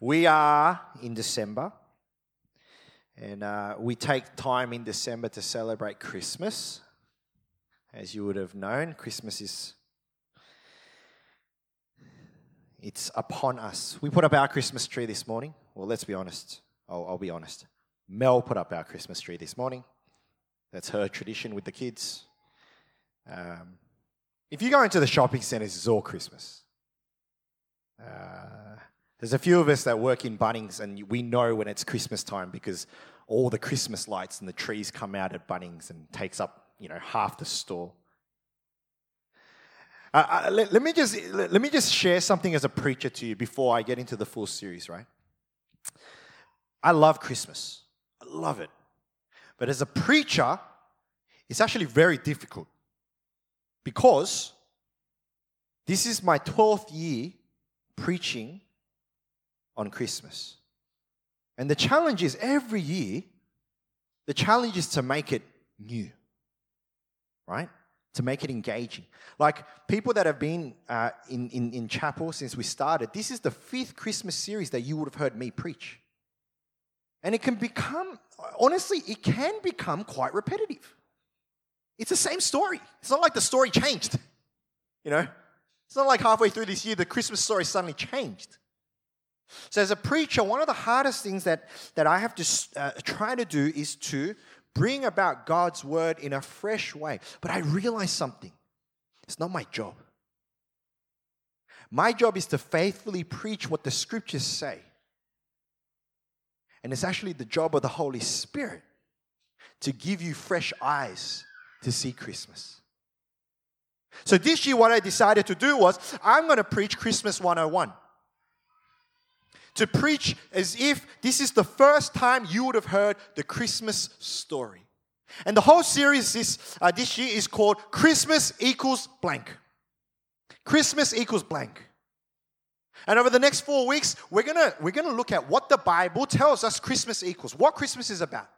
We are in December, and uh, we take time in December to celebrate Christmas. As you would have known, Christmas is it's upon us. We put up our Christmas tree this morning. Well, let's be honest. I'll, I'll be honest. Mel put up our Christmas tree this morning. That's her tradition with the kids. Um, if you go into the shopping centres, it's all Christmas. Uh, there's a few of us that work in Bunnings, and we know when it's Christmas time because all the Christmas lights and the trees come out at Bunnings and takes up, you know, half the store. Uh, uh, let, let, me just, let, let me just share something as a preacher to you before I get into the full series, right? I love Christmas. I love it. But as a preacher, it's actually very difficult because this is my 12th year preaching on Christmas. And the challenge is every year, the challenge is to make it new, right? To make it engaging. Like people that have been uh, in, in, in chapel since we started, this is the fifth Christmas series that you would have heard me preach. And it can become, honestly, it can become quite repetitive. It's the same story. It's not like the story changed, you know? It's not like halfway through this year the Christmas story suddenly changed. So, as a preacher, one of the hardest things that, that I have to uh, try to do is to bring about God's word in a fresh way. But I realize something it's not my job. My job is to faithfully preach what the scriptures say. And it's actually the job of the Holy Spirit to give you fresh eyes to see Christmas. So this year, what I decided to do was I'm going to preach Christmas 101. To preach as if this is the first time you would have heard the Christmas story. And the whole series this, uh, this year is called Christmas equals blank. Christmas equals blank. And over the next four weeks, we're gonna, we're gonna look at what the Bible tells us Christmas equals, what Christmas is about.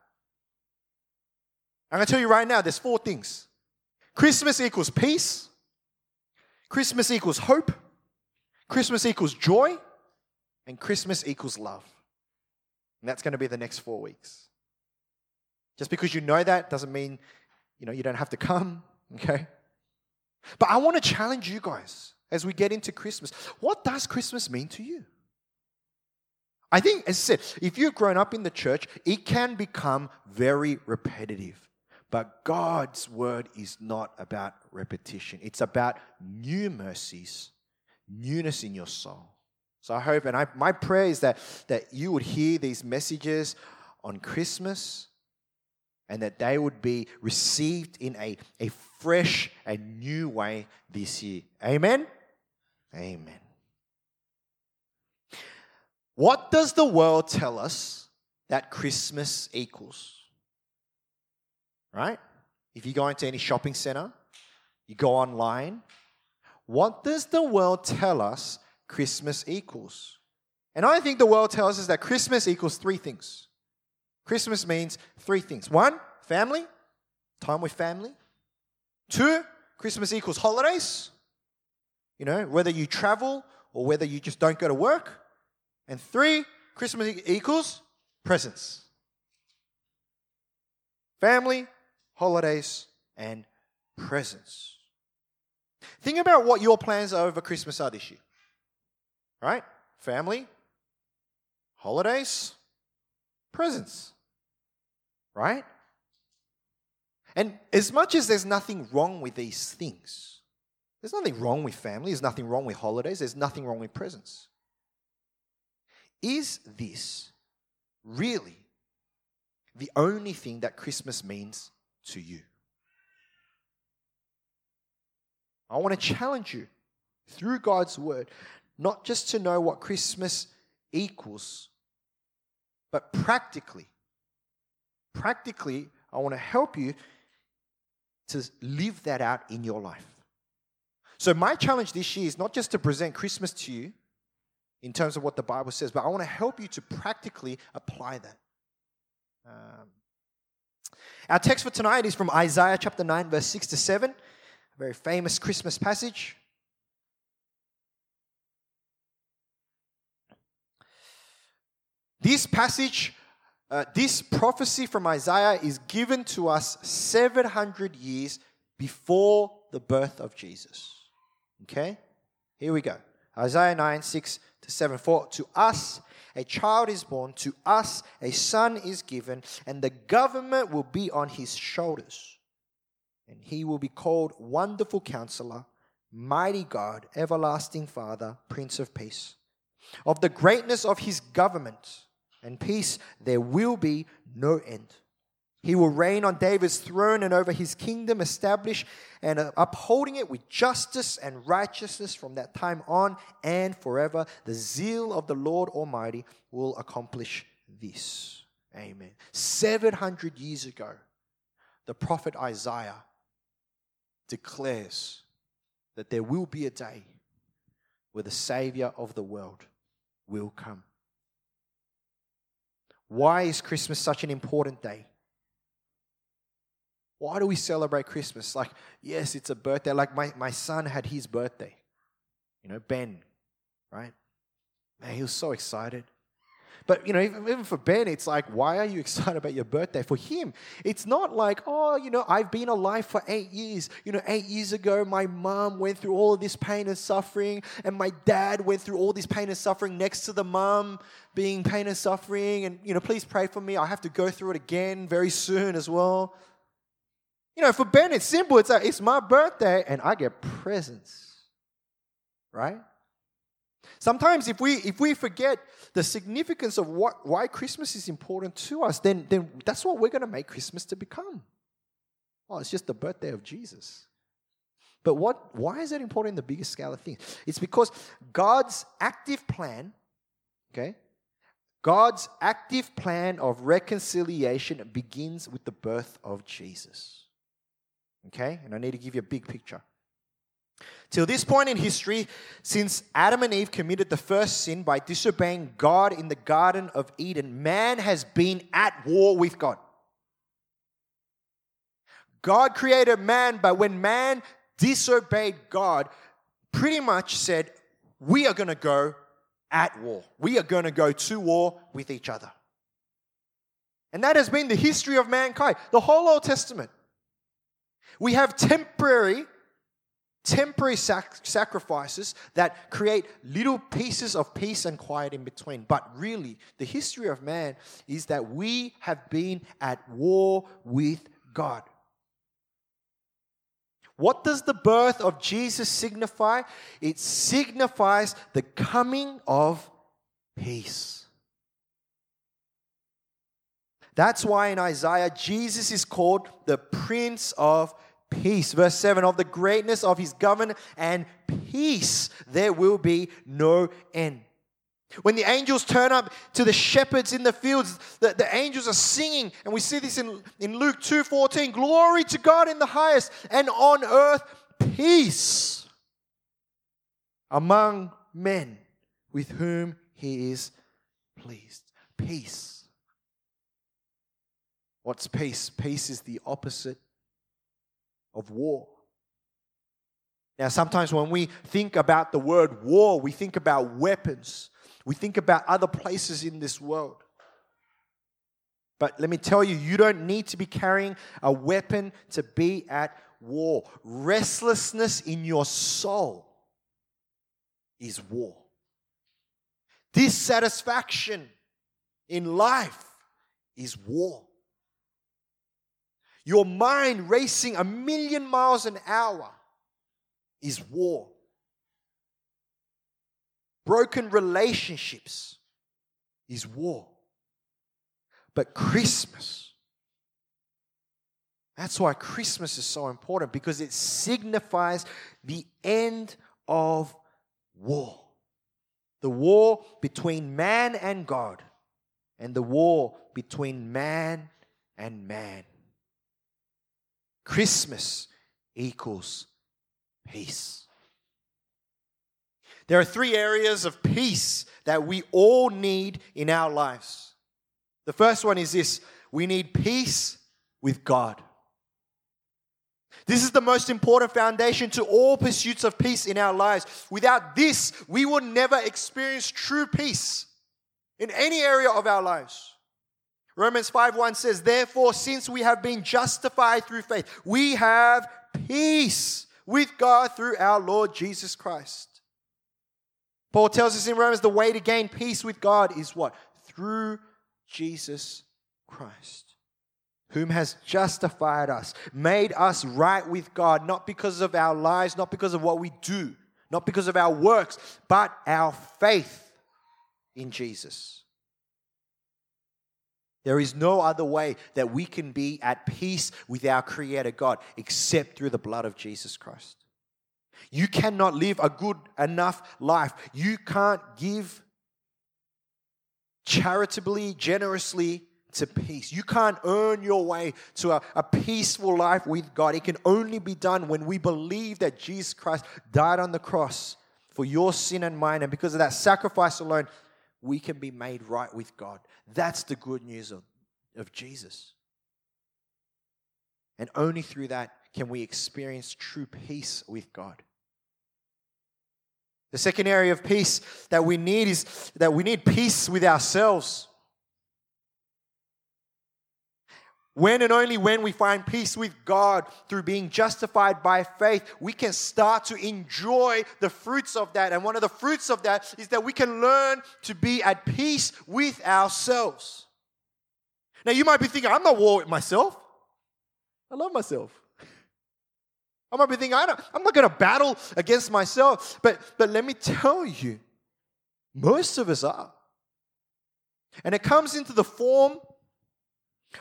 I'm gonna tell you right now, there's four things Christmas equals peace, Christmas equals hope, Christmas equals joy, and Christmas equals love. And that's going to be the next four weeks. Just because you know that doesn't mean, you know, you don't have to come, okay? But I want to challenge you guys as we get into Christmas. What does Christmas mean to you? I think, as I said, if you've grown up in the church, it can become very repetitive. But God's word is not about repetition, it's about new mercies, newness in your soul. So I hope, and I, my prayer is that, that you would hear these messages on Christmas and that they would be received in a, a fresh and new way this year. Amen? Amen. What does the world tell us that Christmas equals? right? If you go into any shopping center, you go online, what does the world tell us Christmas equals? And I think the world tells us that Christmas equals three things. Christmas means three things. One, family, time with family. Two, Christmas equals holidays. You know, whether you travel or whether you just don't go to work. And three, Christmas equals presents. Family, holidays, and presents. Think about what your plans over Christmas are this year. Right? Family, holidays, presents. Right? And as much as there's nothing wrong with these things, there's nothing wrong with family, there's nothing wrong with holidays, there's nothing wrong with presents. Is this really the only thing that Christmas means to you. I want to challenge you through God's word, not just to know what Christmas equals, but practically. Practically, I want to help you to live that out in your life. So, my challenge this year is not just to present Christmas to you in terms of what the Bible says, but I want to help you to practically apply that. Um, our text for tonight is from Isaiah chapter 9, verse 6 to 7, a very famous Christmas passage. This passage, uh, this prophecy from Isaiah is given to us 700 years before the birth of Jesus. Okay? Here we go. Isaiah 9, 6 to 7. For to us a child is born, to us a son is given, and the government will be on his shoulders. And he will be called Wonderful Counselor, Mighty God, Everlasting Father, Prince of Peace. Of the greatness of his government and peace, there will be no end. He will reign on David's throne and over his kingdom, establish and upholding it with justice and righteousness from that time on and forever. The zeal of the Lord Almighty will accomplish this. Amen. 700 years ago, the prophet Isaiah declares that there will be a day where the Savior of the world will come. Why is Christmas such an important day? Why do we celebrate Christmas? Like, yes, it's a birthday. Like, my, my son had his birthday, you know, Ben, right? Man, he was so excited. But, you know, even, even for Ben, it's like, why are you excited about your birthday? For him, it's not like, oh, you know, I've been alive for eight years. You know, eight years ago, my mom went through all of this pain and suffering, and my dad went through all this pain and suffering next to the mom being pain and suffering. And, you know, please pray for me. I have to go through it again very soon as well. You know, for Ben, it's simple. It's, like, it's my birthday and I get presents, right? Sometimes if we if we forget the significance of what why Christmas is important to us, then then that's what we're going to make Christmas to become. Oh, it's just the birthday of Jesus. But what why is that important in the biggest scale of things? It's because God's active plan, okay? God's active plan of reconciliation begins with the birth of Jesus. Okay? And I need to give you a big picture. Till this point in history, since Adam and Eve committed the first sin by disobeying God in the Garden of Eden, man has been at war with God. God created man, but when man disobeyed God, pretty much said, We are going to go at war. We are going to go to war with each other. And that has been the history of mankind, the whole Old Testament. We have temporary, temporary sac- sacrifices that create little pieces of peace and quiet in between. But really, the history of man is that we have been at war with God. What does the birth of Jesus signify? It signifies the coming of peace. That's why in Isaiah, Jesus is called the Prince of peace. Verse 7 of the greatness of his government and peace, there will be no end. When the angels turn up to the shepherds in the fields, the, the angels are singing, and we see this in, in Luke 2:14. Glory to God in the highest, and on earth peace among men with whom he is pleased. Peace. What's peace? Peace is the opposite of war. Now, sometimes when we think about the word war, we think about weapons, we think about other places in this world. But let me tell you, you don't need to be carrying a weapon to be at war. Restlessness in your soul is war. Dissatisfaction in life is war your mind racing a million miles an hour is war. Broken relationships is war. But Christmas, that's why Christmas is so important because it signifies the end of war. The war between man and God, and the war between man and man. Christmas equals peace. There are three areas of peace that we all need in our lives. The first one is this we need peace with God. This is the most important foundation to all pursuits of peace in our lives. Without this, we will never experience true peace. in any area of our lives. Romans 5:1 says, Therefore, since we have been justified through faith, we have peace with God through our Lord Jesus Christ. Paul tells us in Romans the way to gain peace with God is what? Through Jesus Christ, whom has justified us, made us right with God, not because of our lives, not because of what we do, not because of our works, but our faith in Jesus. There is no other way that we can be at peace with our Creator God except through the blood of Jesus Christ. You cannot live a good enough life. You can't give charitably, generously to peace. You can't earn your way to a, a, peaceful life with God. It can only be done when we believe that Jesus Christ died on the cross for your sin and mine. And because of that sacrifice alone, we can be made right with God. That's the good news of, of Jesus. And only through that can we experience true peace with God. The second area of peace that we need is that we need peace with ourselves. When and only when we find peace with God through being justified by faith, we can start to enjoy the fruits of that. And one of the fruits of that is that we can learn to be at peace with ourselves. Now, you might be thinking, I'm not war with myself. I love myself. I might be thinking, I am not going to battle against myself. But, but let me tell you, most of us are. And it comes into the form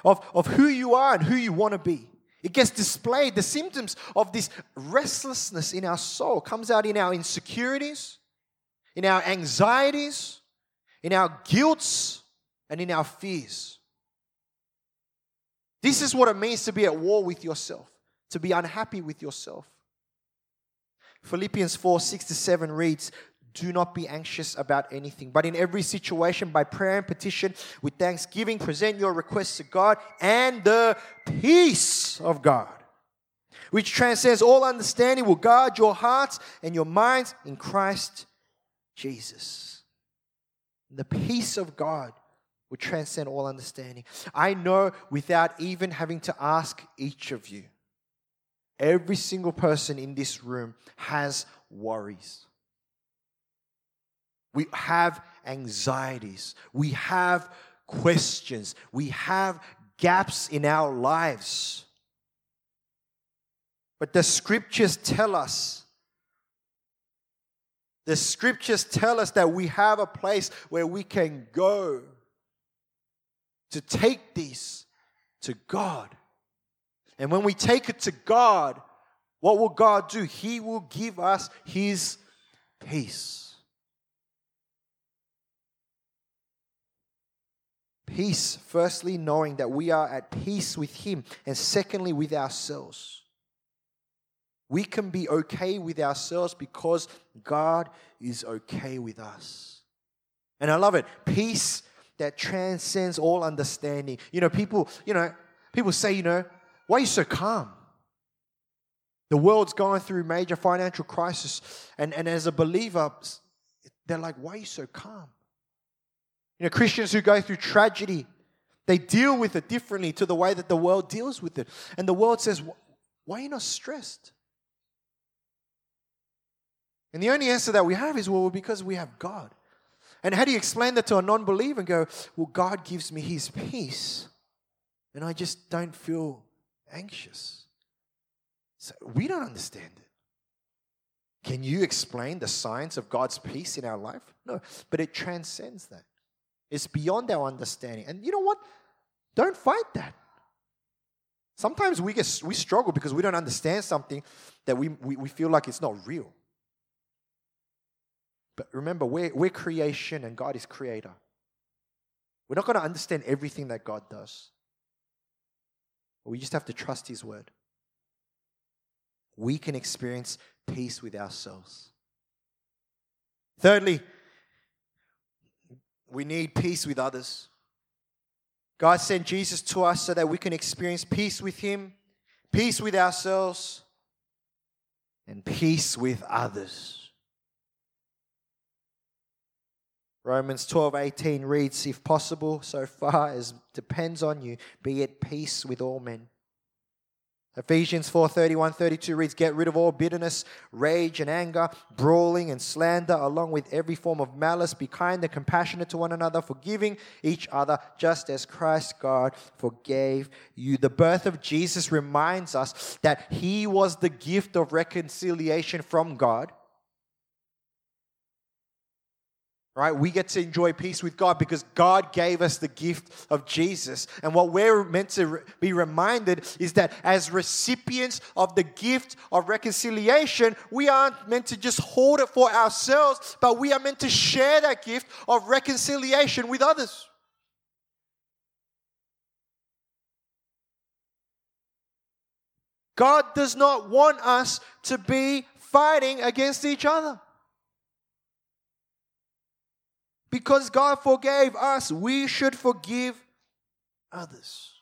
of, of who you are and who you want to be. It gets displayed. The symptoms of this restlessness in our soul comes out in our insecurities, in our anxieties, in our guilts, and in our fears. This is what it means to be at war with yourself, to be unhappy with yourself. Philippians 4 6 to 7 reads, do not be anxious about anything, but in every situation, by prayer and petition, with thanksgiving, present your requests to God, and the peace of God, which transcends all understanding, will guard your hearts and your minds in Christ Jesus. The peace of God will transcend all understanding. I know without even having to ask each of you, every single person in this room has worries. We have anxieties. We have questions. We have gaps in our lives. But the scriptures tell us, the scriptures tell us that we have a place where we can go to take this to God. And when we take it to God, what will God do? He will give us His peace. Peace, firstly, knowing that we are at peace with Him, and secondly, with ourselves. We can be okay with ourselves because God is okay with us. And I love it. Peace that transcends all understanding. You know, people, you know, people say, you know, why are you so calm? The world's going through major financial crisis. And, and as a believer, they're like, why are you so calm? You know, Christians who go through tragedy, they deal with it differently to the way that the world deals with it. And the world says, Why are you not stressed? And the only answer that we have is, Well, because we have God. And how do you explain that to a non believer and go, Well, God gives me his peace, and I just don't feel anxious? So we don't understand it. Can you explain the science of God's peace in our life? No, but it transcends that. It's beyond our understanding. And you know what? Don't fight that. Sometimes we get we struggle because we don't understand something that we, we, we feel like it's not real. But remember, we're, we're creation and God is creator. We're not going to understand everything that God does. We just have to trust His word. We can experience peace with ourselves. Thirdly, we need peace with others. God sent Jesus to us so that we can experience peace with Him, peace with ourselves, and peace with others. Romans 12 18 reads, If possible, so far as depends on you, be at peace with all men. Ephesians 4 31 32 reads, Get rid of all bitterness, rage, and anger, brawling and slander, along with every form of malice. Be kind and compassionate to one another, forgiving each other, just as Christ God forgave you. The birth of Jesus reminds us that He was the gift of reconciliation from God right? We get to enjoy peace with God because God gave us the gift of Jesus. And what we're meant to be reminded is that as recipients of the gift of reconciliation, we aren't meant to just hold it for ourselves, but we are meant to share that gift of reconciliation with others. God does not want us to be fighting against each other. Because God forgave us, we should forgive others.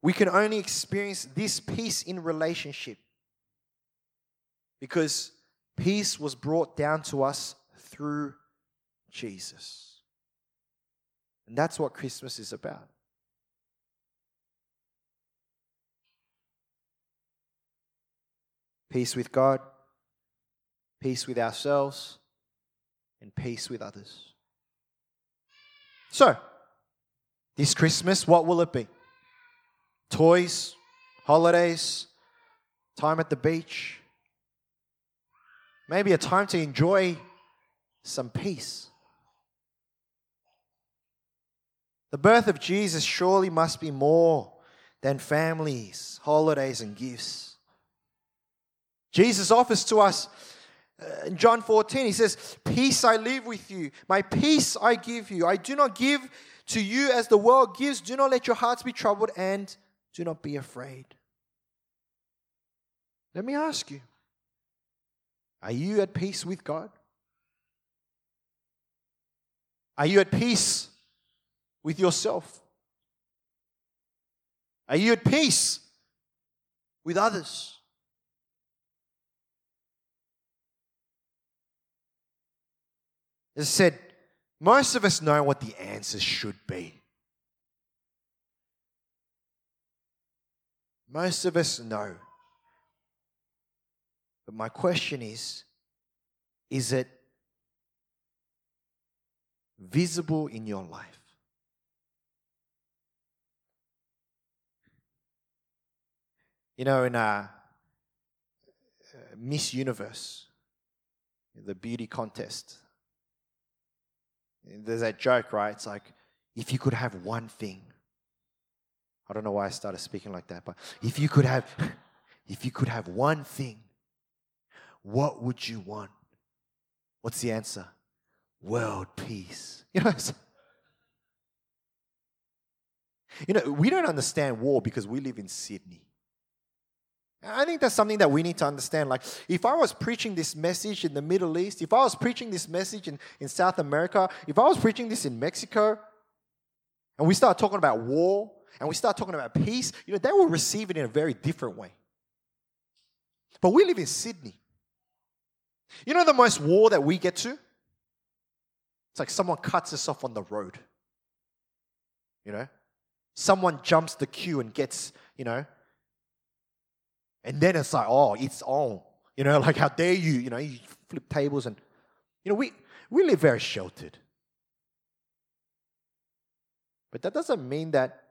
We can only experience this peace in relationship because peace was brought down to us through Jesus. And that's what Christmas is about. Peace with God, peace with ourselves, and peace with others. So, this Christmas, what will it be? Toys, holidays, time at the beach, maybe a time to enjoy some peace. The birth of Jesus surely must be more than families, holidays, and gifts. Jesus offers to us Uh, in John 14, he says, Peace I leave with you, my peace I give you. I do not give to you as the world gives. Do not let your hearts be troubled and do not be afraid. Let me ask you Are you at peace with God? Are you at peace with yourself? Are you at peace with others? As I said, most of us know what the answers should be. Most of us know. But my question is is it visible in your life? You know, in uh, Miss Universe, the beauty contest, there's that joke, right? It's like, if you could have one thing, I don't know why I started speaking like that, but if you could have, if you could have one thing, what would you want? What's the answer? World peace. You know, you know, we don't understand war because we live in Sydney. I think that's something that we need to understand. Like, if I was preaching this message in the Middle East, if I was preaching this message in, in South America, if I was preaching this in Mexico, and we start talking about war, and we start talking about peace, you know, they will receive it in a very different way. But we live in Sydney. You know the most war that we get to? It's like someone cuts us off on the road. You know? Someone jumps the queue and gets, you know, and then it's like, oh, it's on. You know, like how dare you? You know, you flip tables and you know, we we live very sheltered. But that doesn't mean that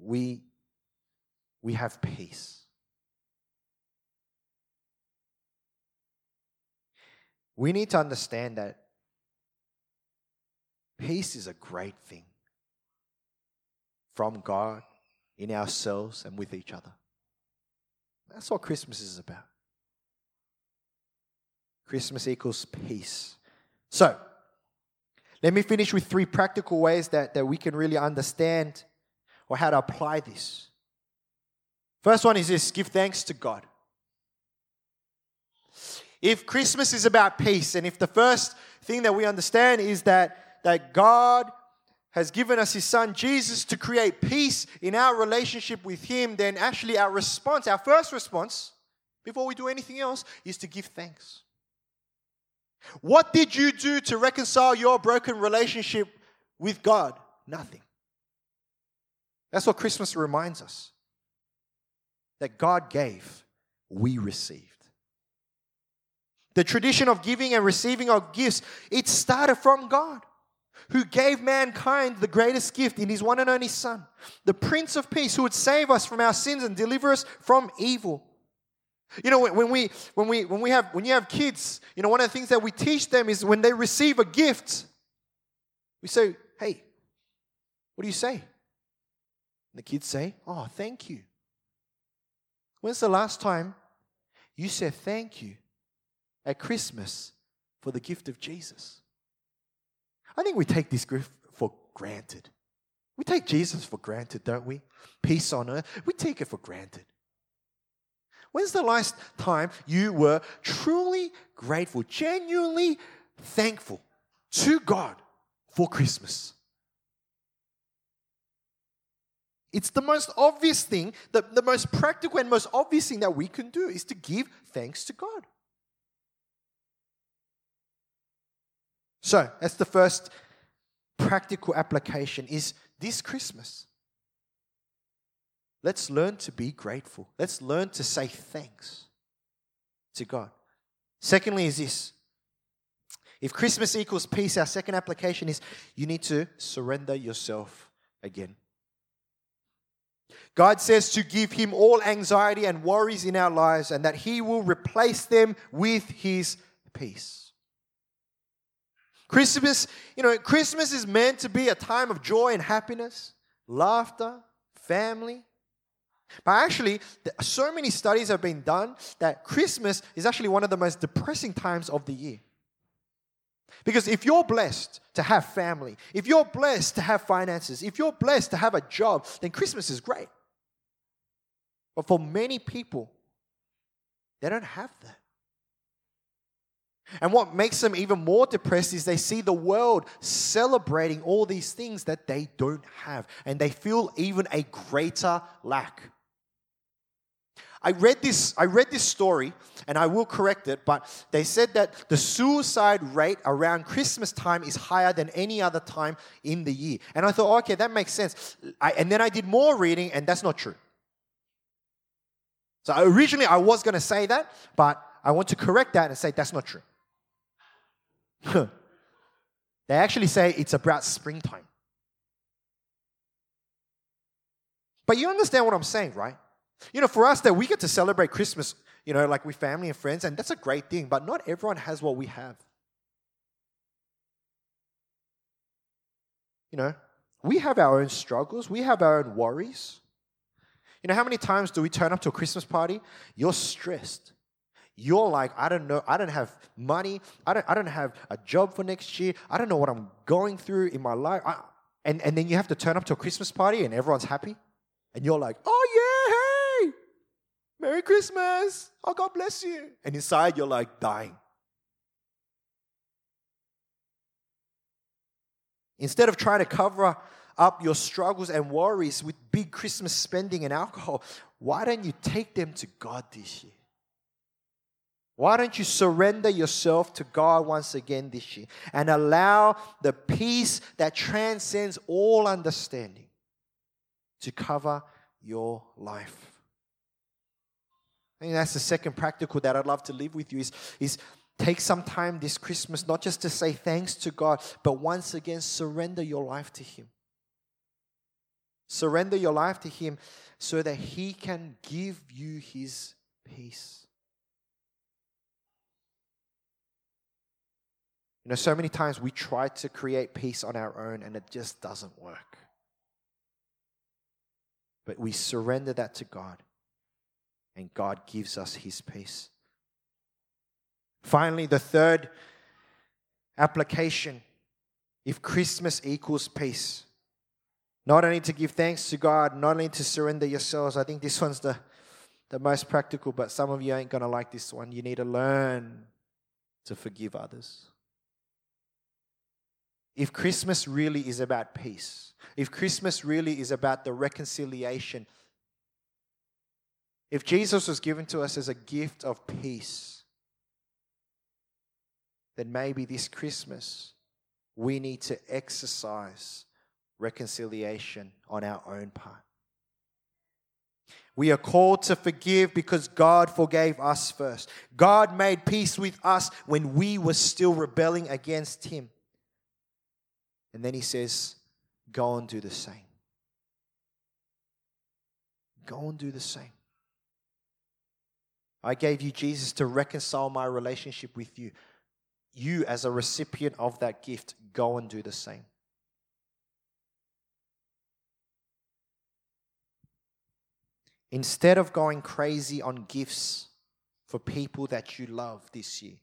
we we have peace. We need to understand that peace is a great thing from God in ourselves and with each other. That's what Christmas is about. Christmas equals peace. So, let me finish with three practical ways that, that we can really understand or how to apply this. First one is this give thanks to God. If Christmas is about peace, and if the first thing that we understand is that, that God has given us his son Jesus to create peace in our relationship with him, then actually our response, our first response, before we do anything else, is to give thanks. What did you do to reconcile your broken relationship with God? Nothing. That's what Christmas reminds us that God gave, we received. The tradition of giving and receiving of gifts, it started from God, who gave mankind the greatest gift in his one and only Son, the Prince of Peace, who would save us from our sins and deliver us from evil. You know, when we when we when we have when you have kids, you know, one of the things that we teach them is when they receive a gift, we say, "Hey, what do you say?" And the kids say, "Oh, thank you." When's the last time you said thank you at Christmas for the gift of Jesus? I think we take this for granted. We take Jesus for granted, don't we? Peace on earth. We take it for granted. When's the last time you were truly grateful, genuinely thankful to God for Christmas? It's the most obvious thing, the, the most practical and most obvious thing that we can do is to give thanks to God. So, that's the first practical application is this Christmas. Let's learn to be grateful. Let's learn to say thanks to God. Secondly, is this if Christmas equals peace, our second application is you need to surrender yourself again. God says to give Him all anxiety and worries in our lives and that He will replace them with His peace. Christmas, you know, Christmas is meant to be a time of joy and happiness, laughter, family, but actually, so many studies have been done that Christmas is actually one of the most depressing times of the year. Because if you're blessed to have family, if you're blessed to have finances, if you're blessed to have a job, then Christmas is great. But for many people, they don't have that. And what makes them even more depressed is they see the world celebrating all these things that they don't have, and they feel even a greater lack. I read this, I read this story, and I will correct it, but they said that the suicide rate around Christmas time is higher than any other time in the year. And I thought, okay, that makes sense. I, and then I did more reading, and that's not true. So originally I was going to say that, but I want to correct that and say that's not true. They actually say it's about springtime. But you understand what I'm saying, right? You know, for us that we get to celebrate Christmas, you know, like with family and friends, and that's a great thing, but not everyone has what we have. You know, we have our own struggles, we have our own worries. You know, how many times do we turn up to a Christmas party? You're stressed. You're like, I don't know, I don't have money, I don't, I don't have a job for next year, I don't know what I'm going through in my life. I, and, and then you have to turn up to a Christmas party and everyone's happy. And you're like, oh yeah, Merry Christmas. Oh, God bless you. And inside, you're like dying. Instead of trying to cover up your struggles and worries with big Christmas spending and alcohol, why don't you take them to God this year? Why don't you surrender yourself to God once again this year and allow the peace that transcends all understanding to cover your life? I think that's the second practical that I'd love to live with you is, is take some time this Christmas, not just to say thanks to God, but once again surrender your life to Him. Surrender your life to Him so that He can give you His peace. You know, so many times we try to create peace on our own and it just doesn't work. But we surrender that to God and God gives us His peace. Finally, the third application if Christmas equals peace, not only to give thanks to God, not only to surrender yourselves, I think this one's the, the most practical, but some of you ain't going to like this one. You need to learn to forgive others. If Christmas really is about peace, if Christmas really is about the reconciliation if Jesus was given to us as a gift of peace, then maybe this Christmas we need to exercise reconciliation on our own part. We are called to forgive because God forgave us first. God made peace with us when we were still rebelling against Him. And then He says, Go and do the same. Go and do the same. I gave you Jesus to reconcile my relationship with you. You, as a recipient of that gift, go and do the same. Instead of going crazy on gifts for people that you love this year,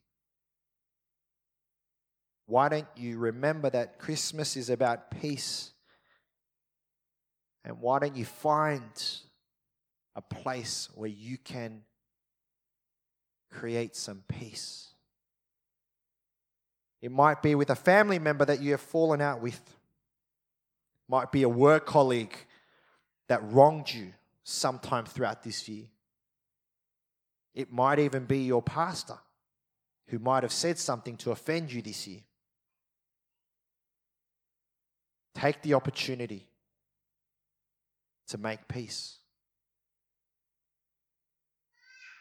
why don't you remember that Christmas is about peace? And why don't you find a place where you can create some peace? It might be with a family member that you have fallen out with. Might be a work colleague that wronged you sometime throughout this year. It might even be your pastor who might have said something to offend you this year. Take the opportunity to make peace.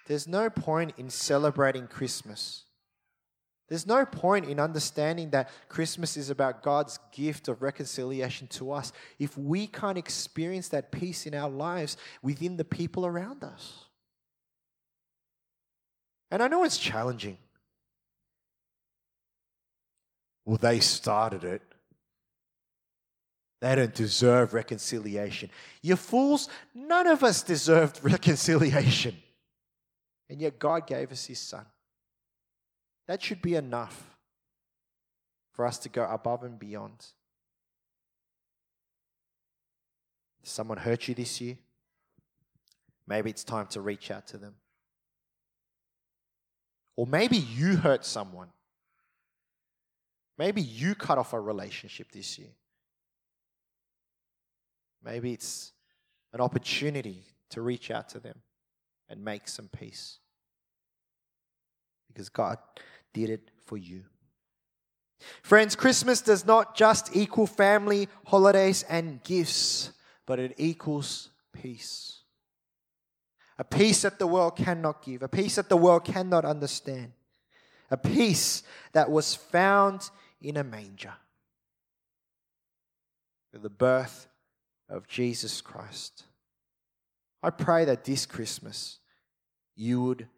There's no point in celebrating Christmas. There's no point in understanding that Christmas is about God's gift of reconciliation to us if we can't experience that peace in our lives within the people around us. And I know it's challenging. Well, they started it. They don't deserve reconciliation. You fools, none of us deserved reconciliation. And yet God gave us His Son. That should be enough for us to go above and beyond. Someone hurt you this year? Maybe it's time to reach out to them. Or maybe you hurt someone. Maybe you cut off a relationship this year. Maybe it's an opportunity to reach out to them and make some peace. Because God did it for you. Friends, Christmas does not just equal family, holidays, and gifts, but it equals peace. A peace that the world cannot give, a peace that the world cannot understand, a peace that was found in a manger. With the birth of Jesus Christ. I pray that this Christmas you would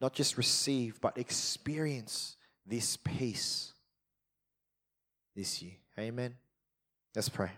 not just receive, but experience this peace this year. Amen. Let's pray.